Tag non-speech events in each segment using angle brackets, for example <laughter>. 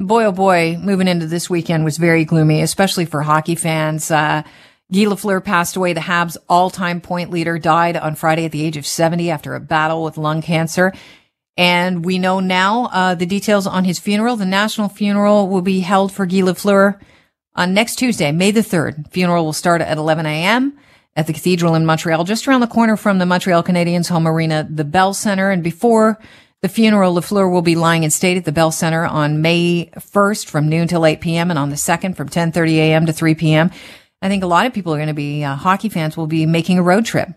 Boy, oh boy, moving into this weekend was very gloomy, especially for hockey fans. Uh, Guy Lafleur passed away. The Habs all-time point leader died on Friday at the age of 70 after a battle with lung cancer. And we know now uh, the details on his funeral. The national funeral will be held for Guy Lafleur on next Tuesday, May the 3rd. Funeral will start at 11 a.m. at the Cathedral in Montreal, just around the corner from the Montreal Canadiens home arena, the Bell Center. And before the funeral, Lafleur will be lying in state at the Bell Center on May 1st from noon till 8 p.m. and on the 2nd from 10:30 a.m. to 3 p.m. I think a lot of people are going to be uh, hockey fans will be making a road trip.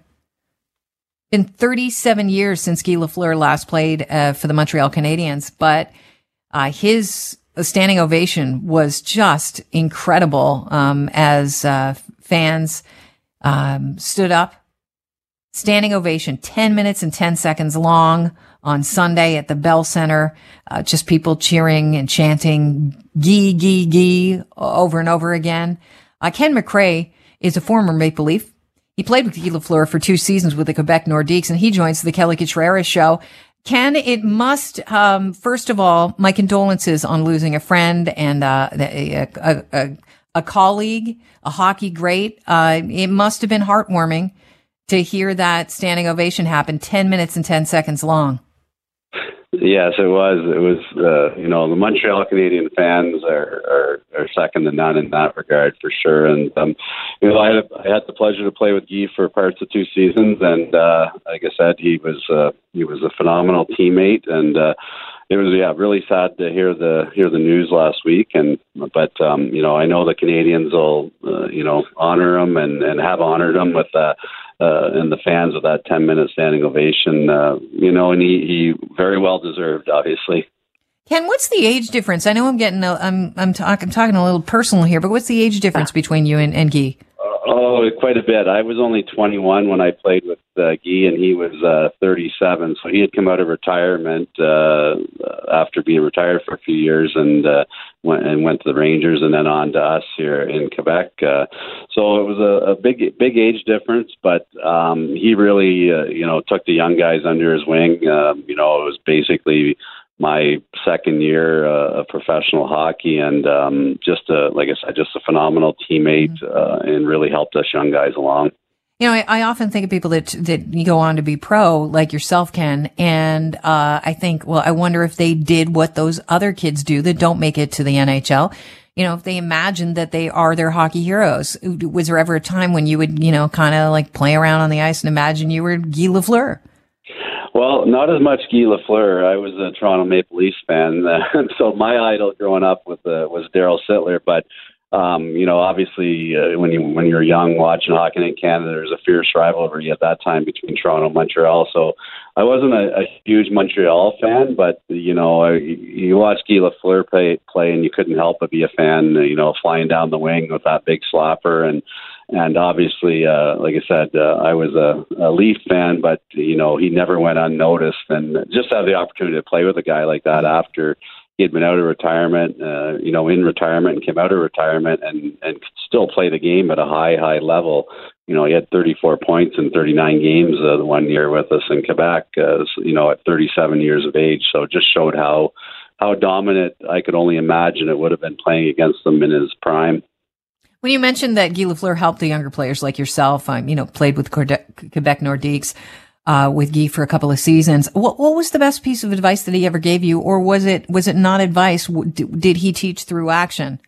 Been 37 years since Guy Lafleur last played uh, for the Montreal Canadiens, but uh, his standing ovation was just incredible um, as uh, fans um, stood up. Standing ovation, 10 minutes and 10 seconds long on Sunday at the Bell Center. Uh, just people cheering and chanting "Gee, gee, gee" over and over again. Uh, Ken McRae is a former Maple Leaf. He played with Guy Lafleur for two seasons with the Quebec Nordiques, and he joins the Kelly Cutrara show. Ken, it must, um, first of all, my condolences on losing a friend and uh, a, a, a, a, colleague, a hockey great. Uh, it must have been heartwarming to hear that standing ovation happen 10 minutes and 10 seconds long. Yes, it was. It was. Uh, you know, the Montreal Canadian fans are, are are second to none in that regard for sure. And um, you know, I had I had the pleasure to play with Guy for parts of two seasons, and uh, like I said, he was uh, he was a phenomenal teammate, and uh, it was yeah really sad to hear the hear the news last week. And but um, you know, I know the Canadians will uh, you know honor him and and have honored him with. Uh, uh, and the fans of that 10 minute standing ovation, uh, you know, and he, he very well deserved, obviously. Ken, what's the age difference? I know I'm getting, a, I'm, I'm, talk, I'm talking a little personal here, but what's the age difference between you and, and Guy? Oh, quite a bit. I was only 21 when I played with uh, Guy, and he was uh, 37. So he had come out of retirement uh, after being retired for a few years, and uh, went and went to the Rangers, and then on to us here in Quebec. Uh, so it was a, a big, big age difference, but um, he really, uh, you know, took the young guys under his wing. Um, you know, it was basically my second year uh, of professional hockey, and um, just a, like I said, just a phenomenal teammate, mm-hmm. uh, and really helped us young guys along. You know, I, I, often think of people that that go on to be pro, like yourself, Ken, and uh, I think, well, I wonder if they did what those other kids do that don't make it to the NHL. You know, if they imagine that they are their hockey heroes. Was there ever a time when you would, you know, kind of like play around on the ice and imagine you were Guy Lafleur? Well, not as much Guy Lafleur. I was a Toronto Maple Leafs fan, uh, <laughs> so my idol growing up with uh, was Darryl Sittler. But um, you know, obviously, uh, when you when you're young watching hockey in Canada, there's a fierce rivalry at that time between Toronto and Montreal. So I wasn't a, a huge Montreal fan, but you know, I, you watch Guy Lafleur play, play, and you couldn't help but be a fan. You know, flying down the wing with that big slapper and and obviously, uh, like I said, uh, I was a, a Leaf fan, but you know he never went unnoticed, and just have the opportunity to play with a guy like that after he had been out of retirement, uh, you know, in retirement and came out of retirement and and could still play the game at a high high level. You know, he had 34 points in 39 games uh, the one year with us in Quebec. Uh, you know, at 37 years of age, so it just showed how how dominant I could only imagine it would have been playing against them in his prime. When you mentioned that Guy Lafleur helped the younger players like yourself, um, you know, played with Quebec Nordiques, uh, with Guy for a couple of seasons. What, what was the best piece of advice that he ever gave you, or was it was it not advice? Did he teach through action?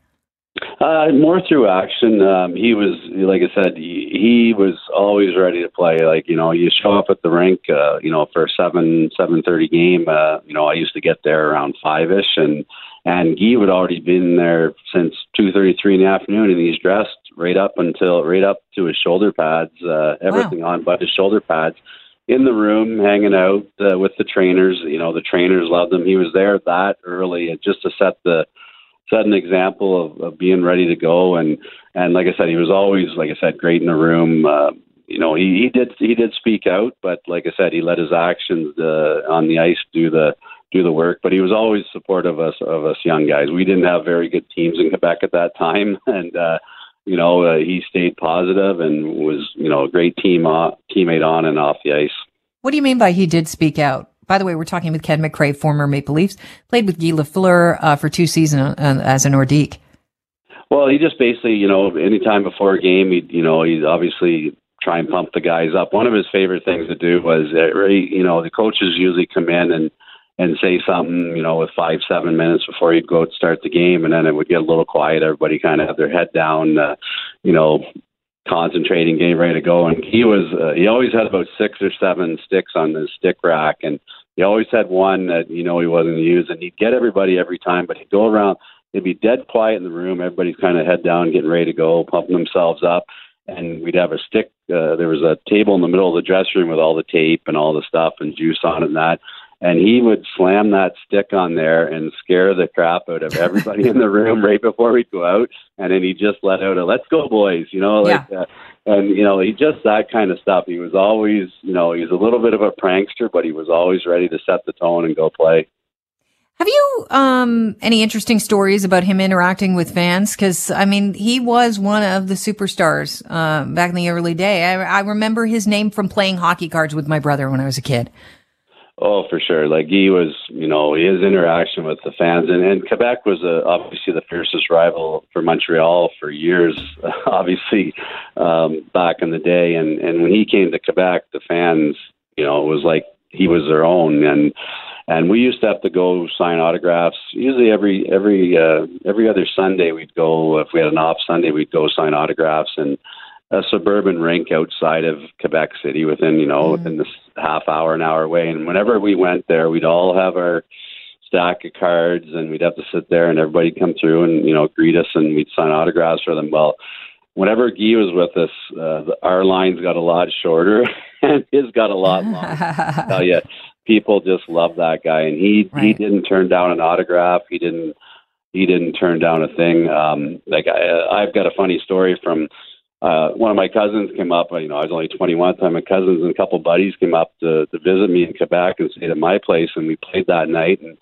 Uh, more through action. Um, he was, like I said, he, he was always ready to play. Like you know, you show up at the rink, uh, you know, for a seven seven thirty game. Uh, you know, I used to get there around five ish, and and Guy had already been there since two thirty three in the afternoon, and he's dressed right up until right up to his shoulder pads, uh, everything wow. on but his shoulder pads, in the room hanging out uh, with the trainers. You know, the trainers loved him. He was there that early, just to set the set an example of, of being ready to go. And and like I said, he was always like I said, great in the room. Uh, you know, he, he did he did speak out, but like I said, he let his actions uh, on the ice do the do the work. But he was always supportive of us of us young guys. We didn't have very good teams in Quebec at that time, <laughs> and uh, you know uh, he stayed positive and was you know a great team uh, teammate on and off the ice. What do you mean by he did speak out? By the way, we're talking with Ken McRae, former Maple Leafs, played with Guy Lafleur uh, for two seasons uh, as a Nordique. Well, he just basically, you know, anytime before a game, he, you know, he'd obviously try and pump the guys up. One of his favorite things to do was, uh, you know, the coaches usually come in and and say something, you know, with five, seven minutes before you'd go start the game, and then it would get a little quiet. Everybody kind of had their head down, uh, you know, concentrating, getting ready to go. And he was, uh, he always had about six or seven sticks on the stick rack, and he always had one that you know he wasn't and he'd get everybody every time, but he'd go around. It'd be dead quiet in the room. Everybody's kind of head down, getting ready to go, pumping themselves up and we'd have a stick. Uh, there was a table in the middle of the dressing room with all the tape and all the stuff and juice on it and that and he would slam that stick on there and scare the crap out of everybody in the room right before we'd go out and then he just let out a let's go boys you know like yeah. uh, and you know he just that kind of stuff he was always you know he's a little bit of a prankster but he was always ready to set the tone and go play have you um, any interesting stories about him interacting with fans? Because I mean, he was one of the superstars uh, back in the early day. I, I remember his name from playing hockey cards with my brother when I was a kid. Oh, for sure. Like he was, you know, his interaction with the fans, and, and Quebec was uh, obviously the fiercest rival for Montreal for years. <laughs> obviously, um, back in the day, and and when he came to Quebec, the fans, you know, it was like he was their own, and and we used to have to go sign autographs. Usually every every uh, every other Sunday we'd go. If we had an off Sunday, we'd go sign autographs and a suburban rink outside of Quebec City, within you know mm. within this half hour an hour away. And whenever we went there, we'd all have our stack of cards, and we'd have to sit there, and everybody come through and you know greet us, and we'd sign autographs for them. Well, whenever Guy was with us, uh, our lines got a lot shorter, <laughs> and his got a lot longer. tell you, people just love that guy, and he right. he didn't turn down an autograph. He didn't he didn't turn down a thing. Um, like I, I've got a funny story from uh, one of my cousins came up. You know, I was only 21 at the time. My cousins and a couple buddies came up to, to visit me in Quebec and stayed at my place, and we played that night. And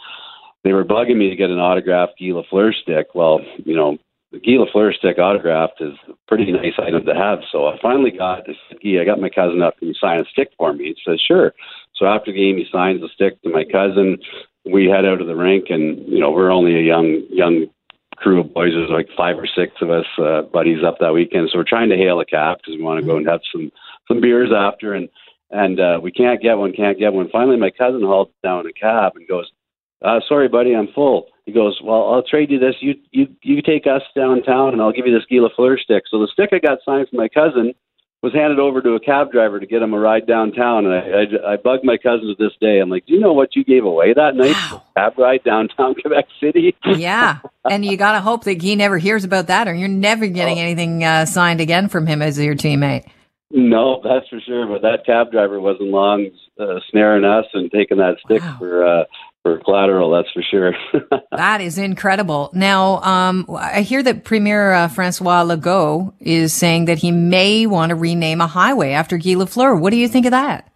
they were bugging me to get an autographed Guy Lafleur stick. Well, you know, the Guy Lafleur stick autographed is a pretty nice item to have. So I finally got, said, Guy, I got my cousin up. Can you sign a stick for me? He said, sure. So after the game, he signs the stick to my cousin. We head out of the rink, and you know we're only a young young crew of boys. There's like five or six of us uh, buddies up that weekend. So we're trying to hail a cab because we want to go and have some some beers after, and and uh, we can't get one, can't get one. Finally, my cousin hauled down a cab and goes, uh, "Sorry, buddy, I'm full." He goes, "Well, I'll trade you this. You you you take us downtown, and I'll give you this Guy Lafleur stick." So the stick I got signed from my cousin was handed over to a cab driver to get him a ride downtown. And I, I, I bugged my cousin to this day. I'm like, do you know what you gave away that night? Wow. Cab ride downtown <laughs> Quebec City. yeah, <laughs> and you got to hope that he never hears about that, or you're never getting oh. anything uh, signed again from him as your teammate. No, that's for sure. But that cab driver wasn't long uh, snaring us and taking that stick wow. for uh, for collateral, that's for sure. <laughs> that is incredible. Now, um, I hear that Premier uh, Francois Legault is saying that he may want to rename a highway after Guy Lafleur. What do you think of that?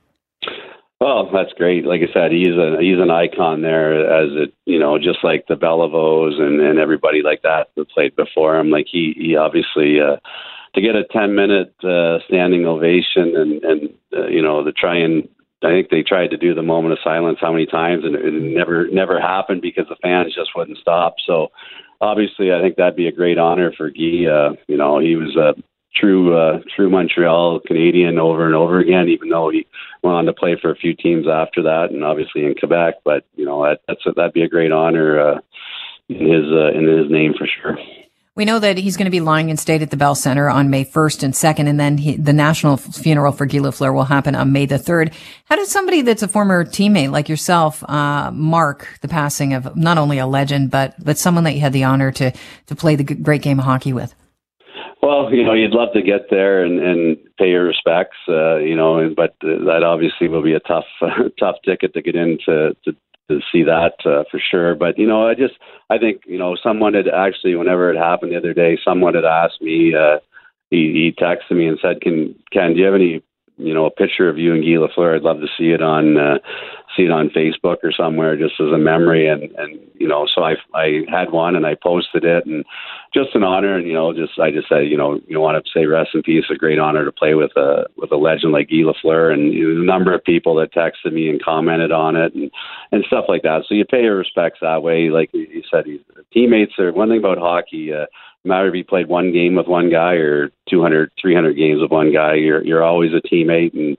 Well, that's great. Like I said, he's a he's an icon there, as it you know, just like the Beliveaus and and everybody like that that played before him. Like he he obviously. Uh, to get a 10 minute uh, standing ovation and, and uh, you know, to try and I think they tried to do the moment of silence how many times, and it never never happened because the fans just wouldn't stop. So obviously, I think that'd be a great honor for Guy. Uh, you know, he was a true uh, true Montreal Canadian over and over again, even though he went on to play for a few teams after that, and obviously in Quebec. But you know, that, that's a, that'd be a great honor uh, in his uh, in his name for sure. We know that he's going to be lying in state at the Bell Center on May 1st and 2nd, and then he, the national funeral for Guy Lafleur will happen on May the 3rd. How does somebody that's a former teammate like yourself uh, mark the passing of not only a legend, but but someone that you had the honor to to play the great game of hockey with? Well, you know, you'd love to get there and, and pay your respects, uh, you know, but that obviously will be a tough, <laughs> tough ticket to get in to, to, see that uh, for sure. But you know, I just I think you know someone had actually whenever it happened the other day, someone had asked me. Uh, he, he texted me and said, "Can Ken, do you have any you know a picture of you and Guy Lafleur, I'd love to see it on uh, see it on Facebook or somewhere just as a memory. And and you know, so I I had one and I posted it and just an honor. And you know, just I just said you know you want to say rest in peace. A great honor to play with a with a legend like Guy Lafleur and you know, a number of people that texted me and commented on it and and stuff like that. So you pay your respects that way. Like you said, teammates are one thing about hockey. Uh, matter if you played one game with one guy or 200, 300 games with one guy, you're you're always a teammate and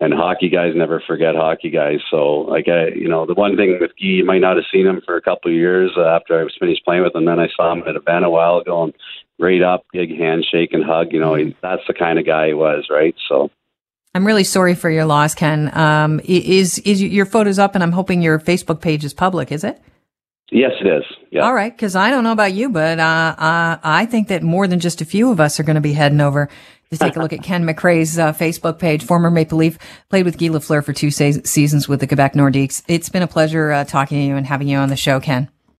and hockey guys never forget hockey guys. So, like I, you know, the one thing with Guy, you might not have seen him for a couple of years uh, after I was finished playing with him. Then I saw him at an event a while ago, and right up, big handshake and hug. You know, he, that's the kind of guy he was, right? So. I'm really sorry for your loss, Ken. Um, is is your photos up? And I'm hoping your Facebook page is public. Is it? Yes, it is. Yeah. All right, because I don't know about you, but uh, uh, I think that more than just a few of us are going to be heading over to take a look at Ken <laughs> McRae's uh, Facebook page. Former Maple Leaf, played with Guy Lafleur for two se- seasons with the Quebec Nordiques. It's been a pleasure uh, talking to you and having you on the show, Ken.